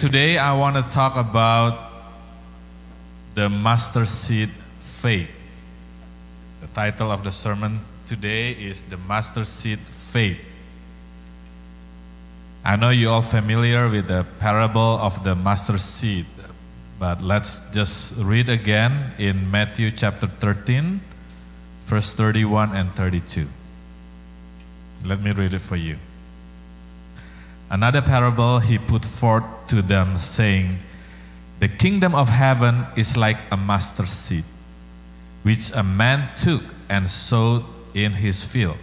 today I want to talk about the mustard seed faith. The title of the sermon today is The Mustard Seed Faith. I know you're all familiar with the parable of the mustard seed, but let's just read again in Matthew chapter 13, verse 31 and 32. Let me read it for you. Another parable he put forth to them, saying, The kingdom of heaven is like a mustard seed, which a man took and sowed in his field,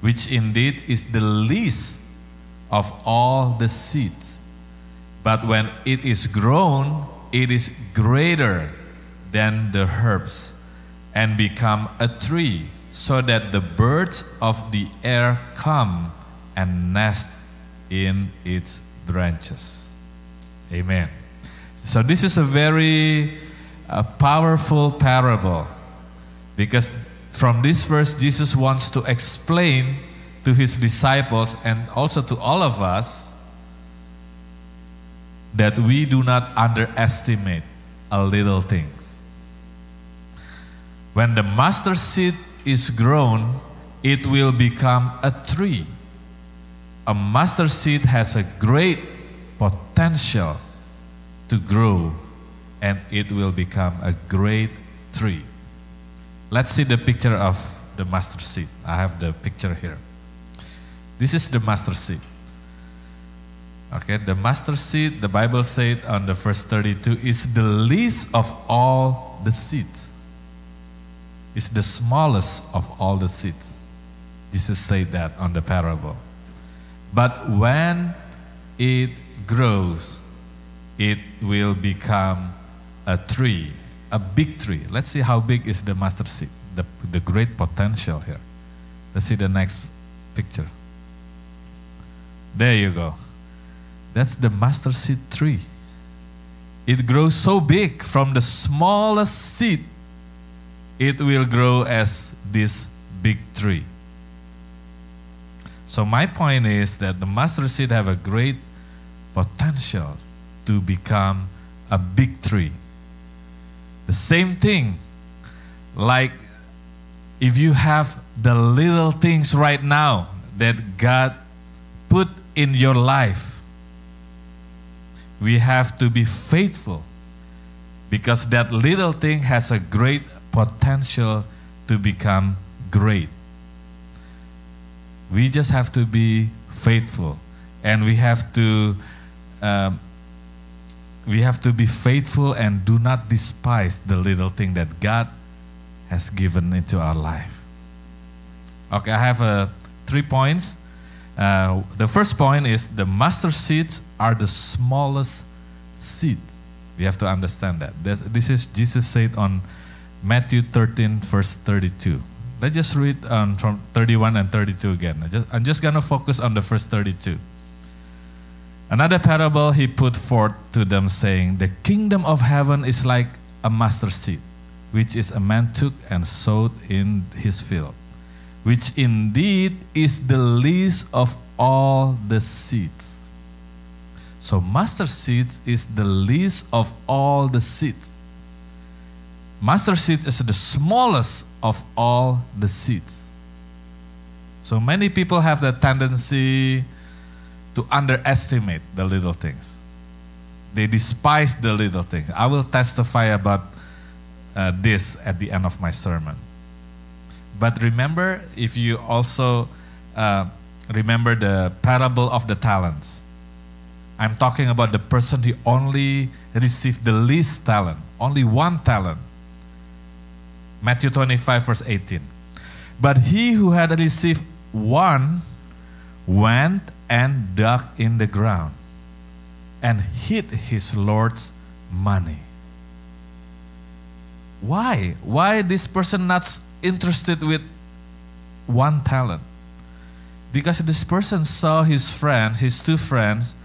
which indeed is the least of all the seeds. But when it is grown, it is greater than the herbs and become a tree, so that the birds of the air come and nest in its branches. Amen. So, this is a very uh, powerful parable because from this verse, Jesus wants to explain to his disciples and also to all of us that we do not underestimate a little things. When the mustard seed is grown, it will become a tree a mustard seed has a great potential to grow and it will become a great tree. Let's see the picture of the mustard seed. I have the picture here. This is the mustard seed. Okay, the mustard seed, the Bible said on the verse 32, is the least of all the seeds. It's the smallest of all the seeds. Jesus said that on the parable. But when it grows, it will become a tree, a big tree. Let's see how big is the mustard seed, the, the great potential here. Let's see the next picture. There you go. That's the mustard seed tree. It grows so big from the smallest seed, it will grow as this big tree. So my point is that the mustard seed have a great potential to become a big tree. The same thing, like if you have the little things right now that God put in your life, we have to be faithful because that little thing has a great potential to become great. We just have to be faithful, and we have to um, we have to be faithful and do not despise the little thing that God has given into our life. Okay, I have uh, three points. Uh, the first point is the mustard seeds are the smallest seeds. We have to understand that. This is Jesus said on Matthew 13, verse 32. Let's just read um, from 31 and 32 again. Just, I'm just going to focus on the first 32. Another parable he put forth to them, saying, The kingdom of heaven is like a master seed, which is a man took and sowed in his field, which indeed is the least of all the seeds. So, master seeds is the least of all the seeds. Master seed is the smallest of all the seeds. So many people have the tendency to underestimate the little things. They despise the little things. I will testify about uh, this at the end of my sermon. But remember, if you also uh, remember the parable of the talents, I'm talking about the person who only received the least talent, only one talent. Matthew 25, verse 18. But he who had received one went and dug in the ground and hid his Lord's money. Why? Why this person not interested with one talent? Because this person saw his friends, his two friends,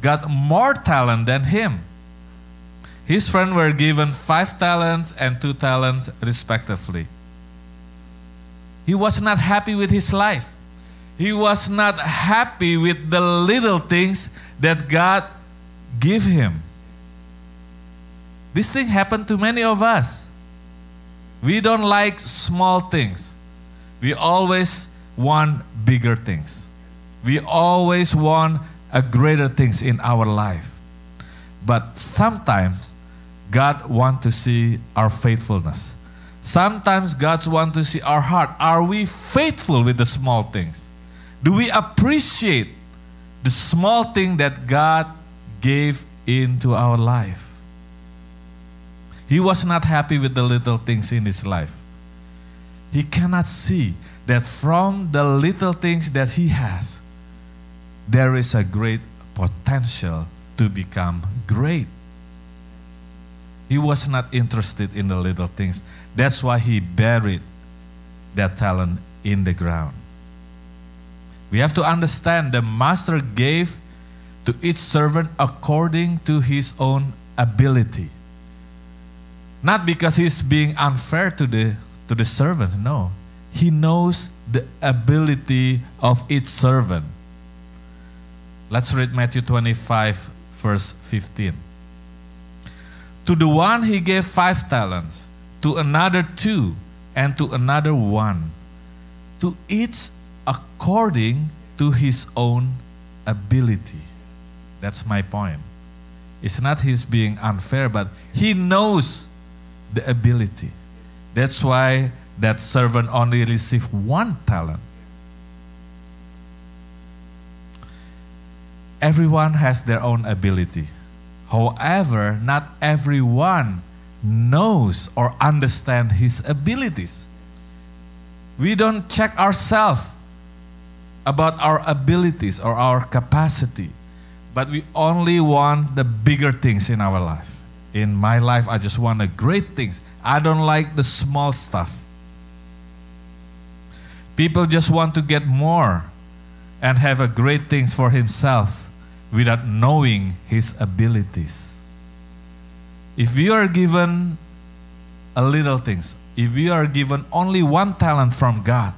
got more talent than him. His friends were given five talents and two talents, respectively. He was not happy with his life. He was not happy with the little things that God gave Him. This thing happened to many of us. We don't like small things. We always want bigger things. We always want a greater things in our life. But sometimes God wants to see our faithfulness. Sometimes God wants to see our heart. Are we faithful with the small things? Do we appreciate the small thing that God gave into our life? He was not happy with the little things in his life. He cannot see that from the little things that he has, there is a great potential to become great. He was not interested in the little things. That's why he buried that talent in the ground. We have to understand the master gave to each servant according to his own ability. Not because he's being unfair to the, to the servant, no. He knows the ability of each servant. Let's read Matthew 25, verse 15. To the one he gave five talents, to another two, and to another one. To each according to his own ability. That's my point. It's not his being unfair, but he knows the ability. That's why that servant only received one talent. Everyone has their own ability. However, not everyone knows or understands his abilities. We don't check ourselves about our abilities or our capacity, but we only want the bigger things in our life. In my life, I just want the great things. I don't like the small stuff. People just want to get more and have a great things for himself without knowing his abilities. If we are given a little things, if we are given only one talent from God,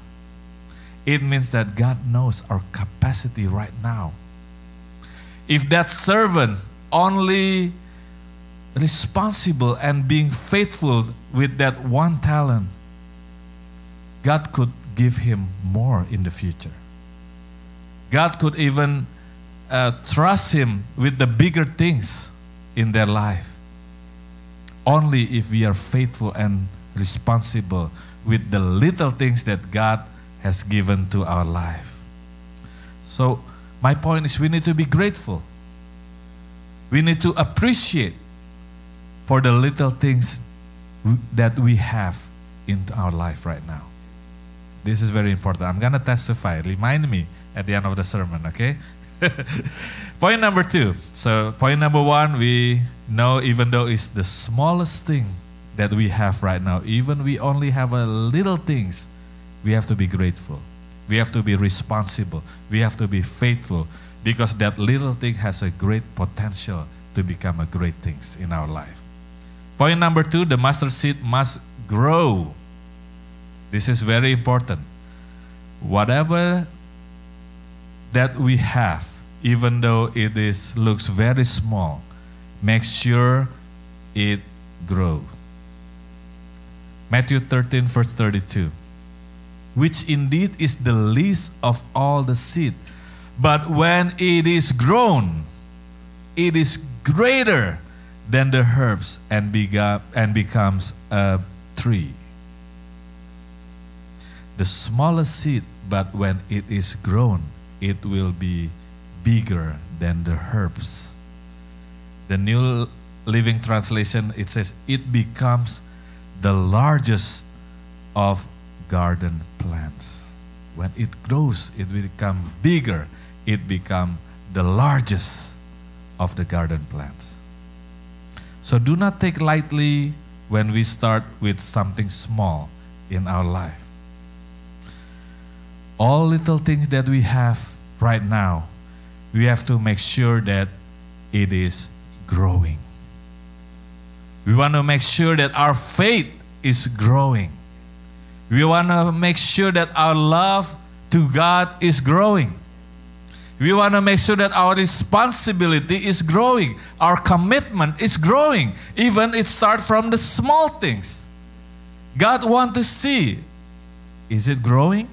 it means that God knows our capacity right now. If that servant only responsible and being faithful with that one talent, God could give him more in the future. God could even uh, trust him with the bigger things in their life. Only if we are faithful and responsible with the little things that God has given to our life. So, my point is we need to be grateful. We need to appreciate for the little things that we have in our life right now. This is very important. I'm going to testify. Remind me at the end of the sermon, okay? point number two. So, point number one, we know even though it's the smallest thing that we have right now, even we only have a little things, we have to be grateful. We have to be responsible. We have to be faithful because that little thing has a great potential to become a great things in our life. Point number two the mustard seed must grow. This is very important. Whatever that we have, even though it is looks very small, make sure it grows. Matthew 13, verse 32. Which indeed is the least of all the seed. But when it is grown, it is greater than the herbs and, begot, and becomes a tree. The smallest seed, but when it is grown, it will be bigger than the herbs. The New Living Translation, it says, it becomes the largest of garden plants. When it grows, it will become bigger. It become the largest of the garden plants. So do not take lightly when we start with something small in our life. All little things that we have right now, we have to make sure that it is growing. We want to make sure that our faith is growing. We want to make sure that our love to God is growing. We want to make sure that our responsibility is growing, our commitment is growing, even it starts from the small things. God wants to see is it growing?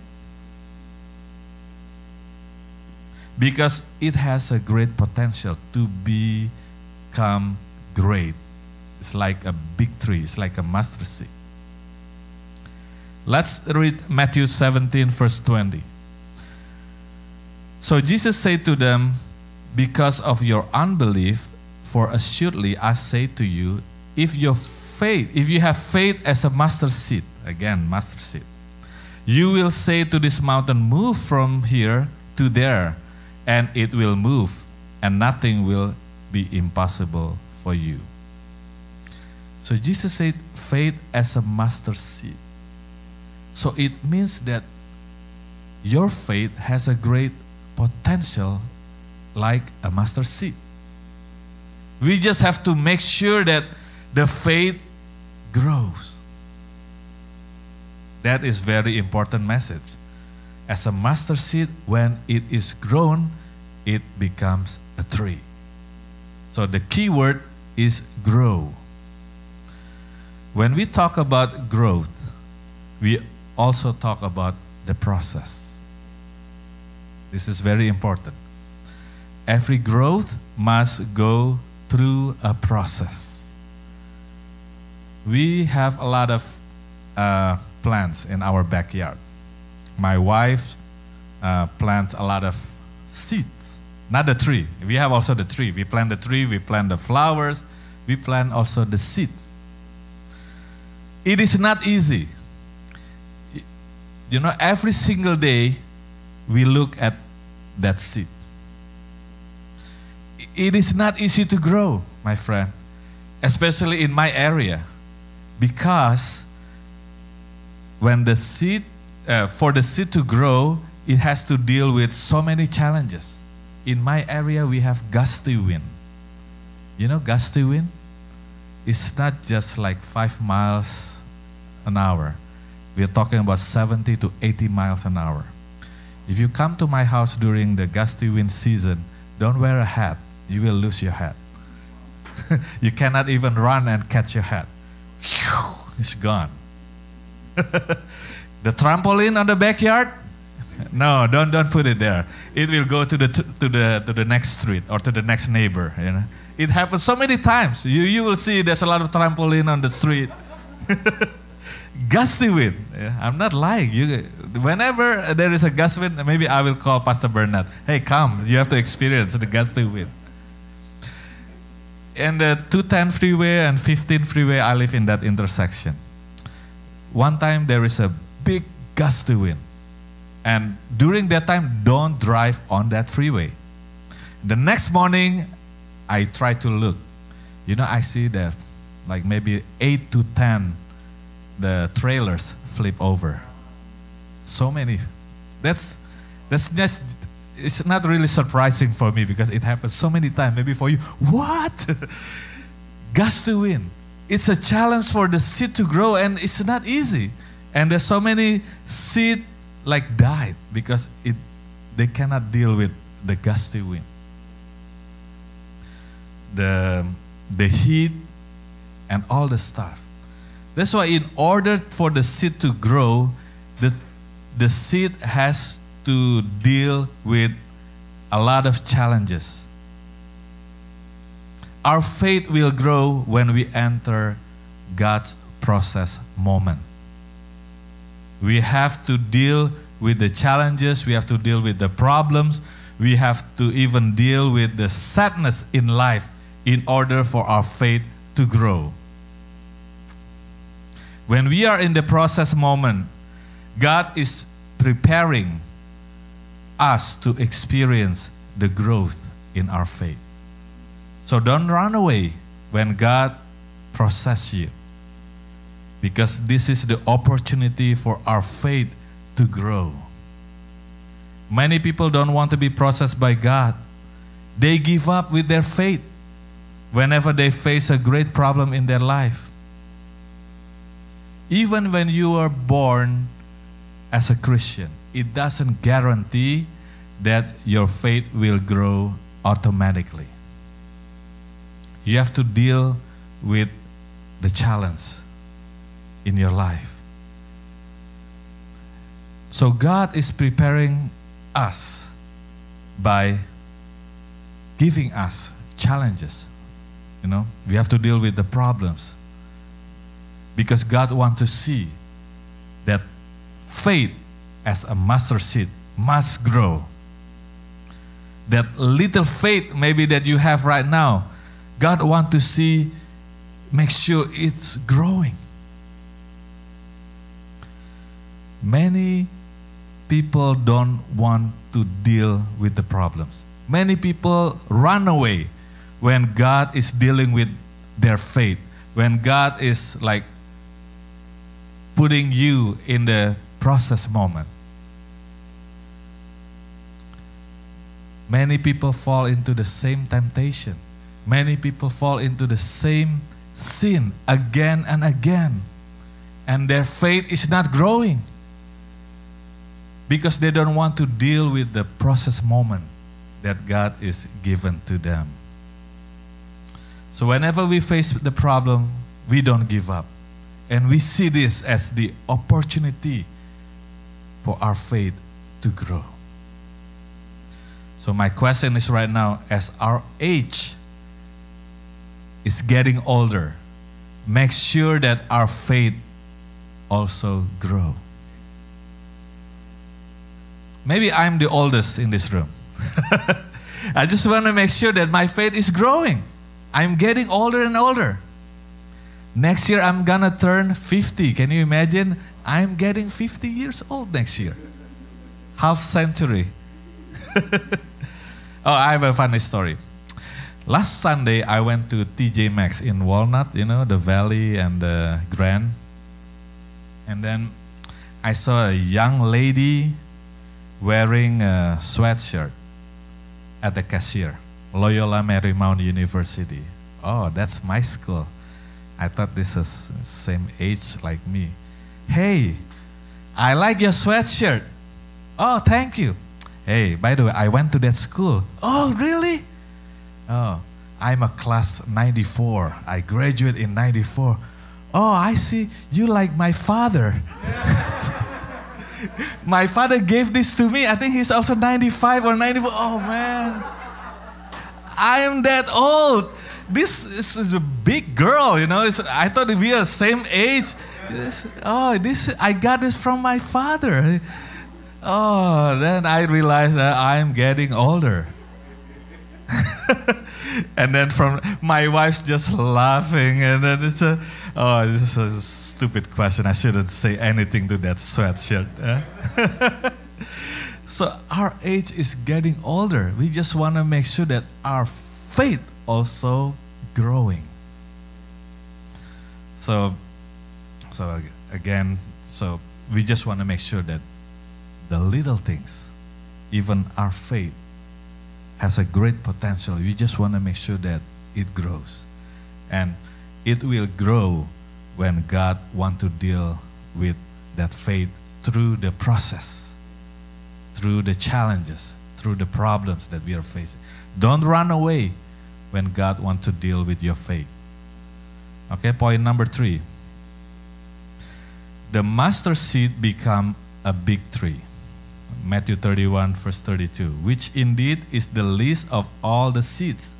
Because it has a great potential to become great. It's like a big tree, it's like a mustard seed. Let's read Matthew 17, verse 20. So Jesus said to them, Because of your unbelief, for assuredly I say to you, if your faith, if you have faith as a mustard seed, again, mustard seed, you will say to this mountain, Move from here to there, and it will move, and nothing will be impossible for you. So Jesus said, faith as a mustard seed. So it means that your faith has a great potential like a mustard seed. We just have to make sure that the faith grows. That is very important message. As a mustard seed, when it is grown, it becomes a tree. So the key word is grow. When we talk about growth, we also talk about the process. This is very important. Every growth must go through a process. We have a lot of uh, plants in our backyard. My wife uh, plants a lot of seeds, not the tree. We have also the tree. We plant the tree, we plant the flowers, we plant also the seeds. It is not easy. You know, every single day we look at that seed. It is not easy to grow, my friend, especially in my area, because when the seed, uh, for the seed to grow, it has to deal with so many challenges. In my area, we have gusty wind. You know, gusty wind? It's not just like five miles an hour. We're talking about 70 to 80 miles an hour. If you come to my house during the gusty wind season, don't wear a hat. You will lose your hat. you cannot even run and catch your hat. It's gone. the trampoline on the backyard? No, don't don't put it there. It will go to the to the to the next street or to the next neighbor. You know, it happens so many times. You you will see there's a lot of trampoline on the street. gusty wind. I'm not lying. You, whenever there is a gust wind, maybe I will call Pastor Bernard. Hey, come. You have to experience the gusty wind. And the 210 freeway and 15 freeway, I live in that intersection. One time there is a big gusty wind. And during that time, don't drive on that freeway. The next morning, I try to look. You know, I see that like maybe 8 to 10 the trailers flip over. So many. That's that's just it's not really surprising for me because it happens so many times. Maybe for you, what? Gust to win. It's a challenge for the seed to grow and it's not easy. And there's so many seed like died because it they cannot deal with the gusty wind. The the heat and all the stuff. That's why, in order for the seed to grow, the, the seed has to deal with a lot of challenges. Our faith will grow when we enter God's process moment. We have to deal with the challenges, we have to deal with the problems, we have to even deal with the sadness in life in order for our faith to grow. When we are in the process moment, God is preparing us to experience the growth in our faith. So don't run away when God process you. Because this is the opportunity for our faith to grow. Many people don't want to be processed by God. They give up with their faith whenever they face a great problem in their life even when you are born as a Christian, it doesn't guarantee that your faith will grow automatically. You have to deal with the challenge in your life. So God is preparing us by giving us challenges. You know, we have to deal with the problems. Because God wants to see that faith as a mustard seed must grow. That little faith maybe that you have right now, God wants to see, make sure it's growing. Many people don't want to deal with the problems. Many people run away when God is dealing with their faith, when God is like putting you in the process moment. Many people fall into the same temptation. Many people fall into the same sin again and again. And their faith is not growing because they don't want to deal with the process moment that God is given to them. So, whenever we face the problem, we don't give up. And we see this as the opportunity for our faith to grow. So, my question is right now as our age is getting older, make sure that our faith also grow. Maybe I'm the oldest in this room. I just want to make sure that my faith is growing. I'm getting older and older. Next year, I'm gonna turn 50. Can you imagine? I'm getting 50 years old next year. Half century. oh, I have a funny story. Last Sunday, I went to TJ Maxx in Walnut, you know, the Valley and the Grand. And then I saw a young lady wearing a sweatshirt at the cashier, Loyola Marymount University. Oh, that's my school. I thought this is same age like me. Hey, I like your sweatshirt. Oh, thank you. Hey, by the way, I went to that school. Oh, really? Oh, I'm a class 94. I graduate in 94. Oh, I see. You like my father. my father gave this to me. I think he's also 95 or 94. Oh, man. I am that old this is a big girl, you know. It's, I thought we are the same age. Oh, this I got this from my father. Oh, then I realized that I'm getting older. and then from my wife's just laughing, and then it's a, oh, this is a stupid question. I shouldn't say anything to that sweatshirt. Eh? so our age is getting older. We just want to make sure that our faith also growing. So, so again, so we just want to make sure that the little things, even our faith, has a great potential. We just want to make sure that it grows. And it will grow when God wants to deal with that faith through the process, through the challenges, through the problems that we are facing. Don't run away when God wants to deal with your faith. Okay, point number three. The master seed become a big tree. Matthew 31, verse 32, which indeed is the least of all the seeds.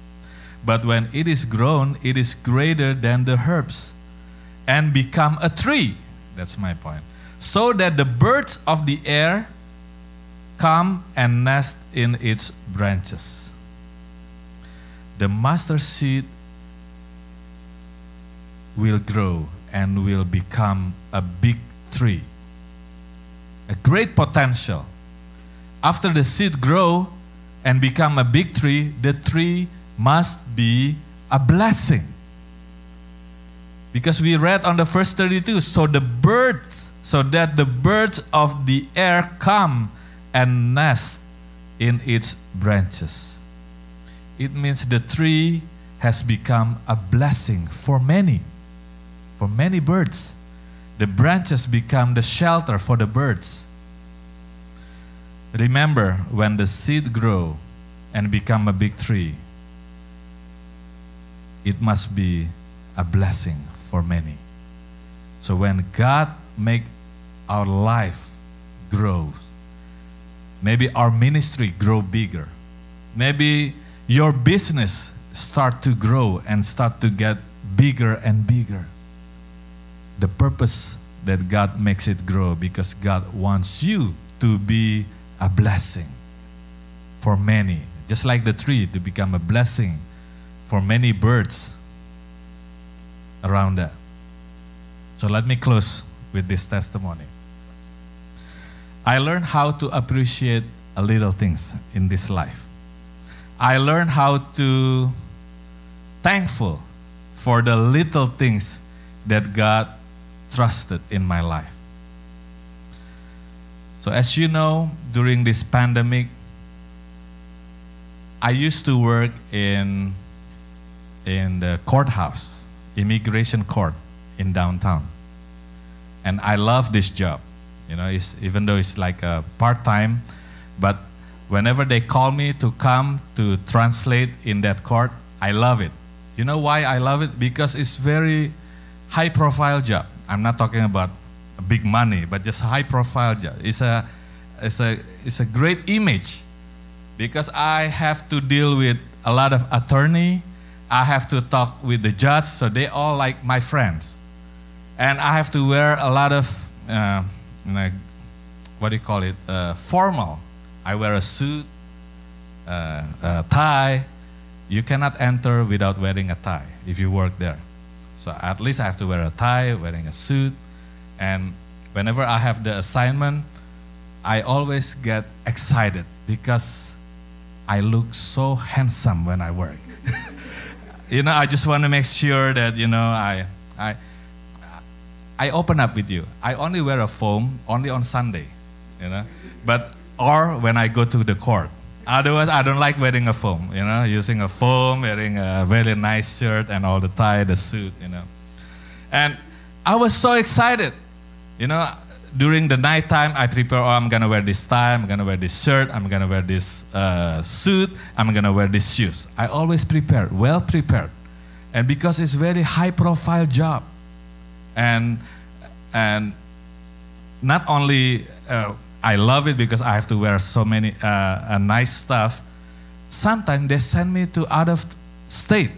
But when it is grown, it is greater than the herbs and become a tree. That's my point. So that the birds of the air come and nest in its branches the mustard seed will grow and will become a big tree. A great potential. After the seed grow and become a big tree, the tree must be a blessing. Because we read on the verse 32, so the birds, so that the birds of the air come and nest in its branches it means the tree has become a blessing for many, for many birds. The branches become the shelter for the birds. remember when the seed grow and become a big tree, it must be a blessing for many. So when God make our life grow, maybe our ministry grow bigger, maybe your business start to grow and start to get bigger and bigger. The purpose that God makes it grow because God wants you to be a blessing for many, just like the tree to become a blessing for many birds around that. So let me close with this testimony. I learned how to appreciate little things in this life. I learned how to thankful for the little things that God trusted in my life. So, as you know, during this pandemic, I used to work in, in the courthouse, immigration court in downtown. And I love this job. You know, it's, even though it's like a part time, but whenever they call me to come to translate in that court, I love it. You know why I love it? Because it's very high profile job. I'm not talking about big money, but just high profile job. It's a, it's a, it's a great image because I have to deal with a lot of attorney. I have to talk with the judge, so they all like my friends. And I have to wear a lot of, uh, what do you call it, uh, formal. I wear a suit, uh, a tie. You cannot enter without wearing a tie if you work there. So at least I have to wear a tie, wearing a suit. And whenever I have the assignment, I always get excited because I look so handsome when I work. you know, I just want to make sure that, you know, I, I, I open up with you. I only wear a foam only on Sunday, you know, but, or when I go to the court. Otherwise, I don't like wearing a foam, you know, using a foam, wearing a very nice shirt and all the tie, the suit, you know. And I was so excited, you know, during the nighttime, I prepare, oh, I'm gonna wear this tie, I'm gonna wear this shirt, I'm gonna wear this uh, suit, I'm gonna wear these shoes. I always prepare, well prepared. And because it's very high profile job, and, and not only uh, I love it because I have to wear so many uh, uh, nice stuff. Sometimes they send me to out of state.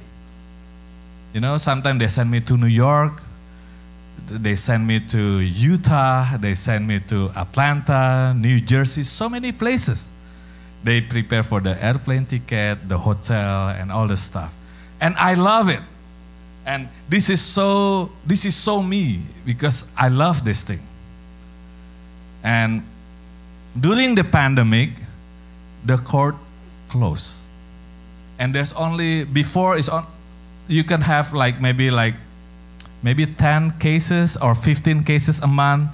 You know, sometimes they send me to New York. They send me to Utah. They send me to Atlanta, New Jersey, so many places. They prepare for the airplane ticket, the hotel, and all the stuff. And I love it. And this is so this is so me because I love this thing. And during the pandemic, the court closed. And there's only, before it's on, you can have like maybe like, maybe 10 cases or 15 cases a month.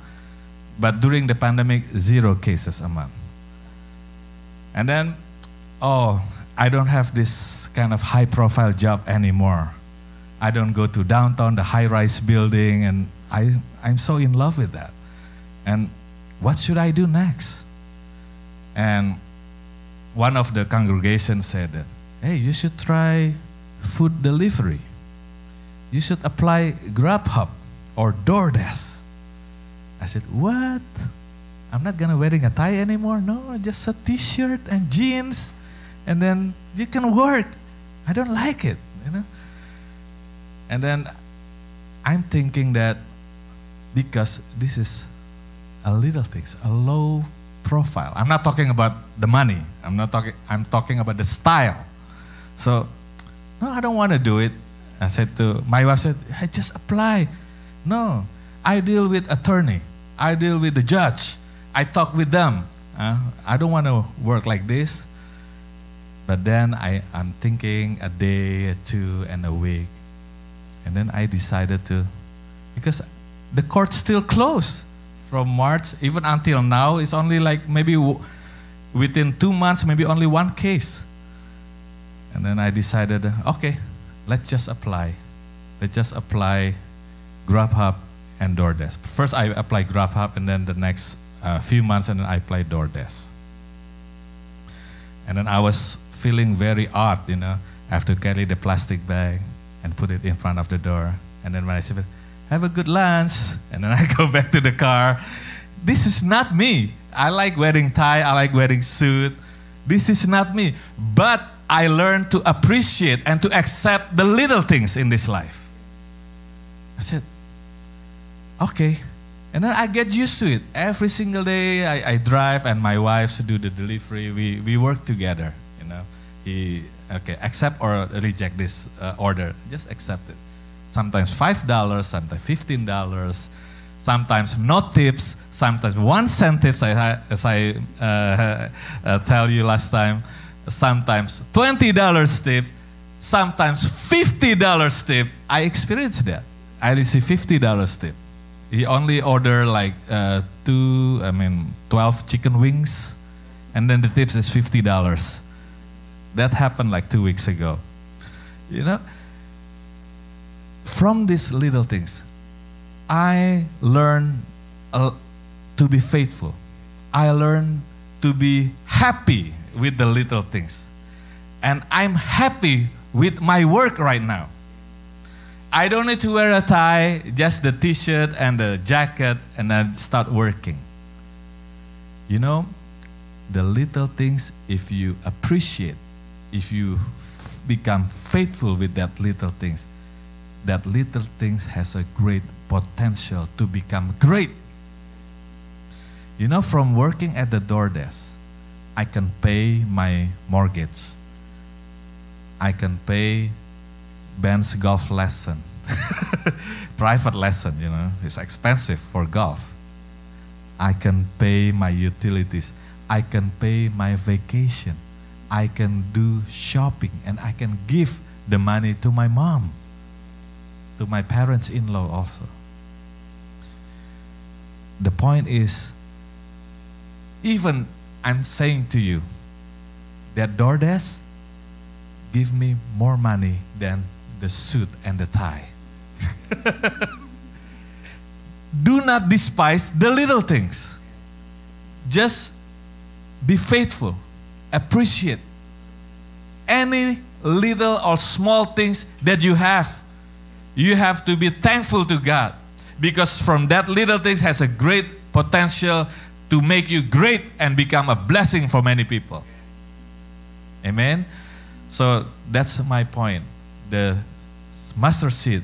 But during the pandemic, zero cases a month. And then, oh, I don't have this kind of high profile job anymore. I don't go to downtown, the high rise building, and I, I'm so in love with that. And what should I do next? And one of the congregation said hey, you should try food delivery. You should apply Grubhub or DoorDash. I said, what? I'm not gonna wearing a tie anymore. No, just a t-shirt and jeans, and then you can work. I don't like it, you know. And then I'm thinking that because this is a little things, a low profile. I'm not talking about the money. I'm not talking I'm talking about the style. So, no, I don't want to do it. I said to my wife said, "I just apply." No, I deal with attorney. I deal with the judge. I talk with them. Uh, I don't want to work like this. But then I, I'm thinking a day, two, and a week. And then I decided to, because the court's still closed from March even until now it's only like maybe within two months maybe only one case and then I decided okay let's just apply let's just apply Grubhub and DoorDash first I applied Grubhub and then the next uh, few months and then I applied DoorDash And then I was feeling very odd, you know. I have to carry the plastic bag and put it in front of the door. And then when I said, have a good lunch, and then I go back to the car. This is not me. I like wearing tie, I like wearing suit. This is not me. But I learned to appreciate and to accept the little things in this life. I said, okay. And then I get used to it. Every single day I, I drive and my wife do the delivery. We, we work together, you know. He, okay, accept or reject this uh, order. Just accept it. Sometimes $5, sometimes $15 sometimes no tips, sometimes one cent tips, I as I uh, uh, tell you last time, sometimes $20 tip, sometimes $50 tip. I experienced that. I receive $50 tip. He only order like uh, two, I mean, 12 chicken wings, and then the tips is $50. That happened like two weeks ago. You know, from these little things, I learned uh, to be faithful. I learned to be happy with the little things. And I'm happy with my work right now. I don't need to wear a tie, just the t shirt and the jacket, and then start working. You know, the little things, if you appreciate, if you f- become faithful with that little things, that little things has a great potential to become great. You know, from working at the DoorDash, I can pay my mortgage. I can pay Ben's golf lesson, private lesson, you know, it's expensive for golf. I can pay my utilities. I can pay my vacation. I can do shopping and I can give the money to my mom to my parents in law also. The point is, even I'm saying to you that DoorDash give me more money than the suit and the tie. Do not despise the little things. Just be faithful, appreciate any little or small things that you have you have to be thankful to God because from that little things has a great potential to make you great and become a blessing for many people. Amen. So that's my point. The mustard seed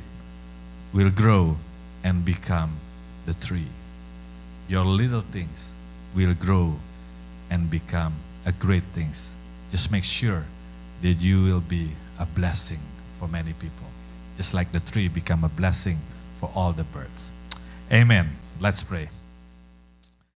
will grow and become the tree. Your little things will grow and become a great things. Just make sure that you will be a blessing for many people just like the tree become a blessing for all the birds. Amen. Let's pray.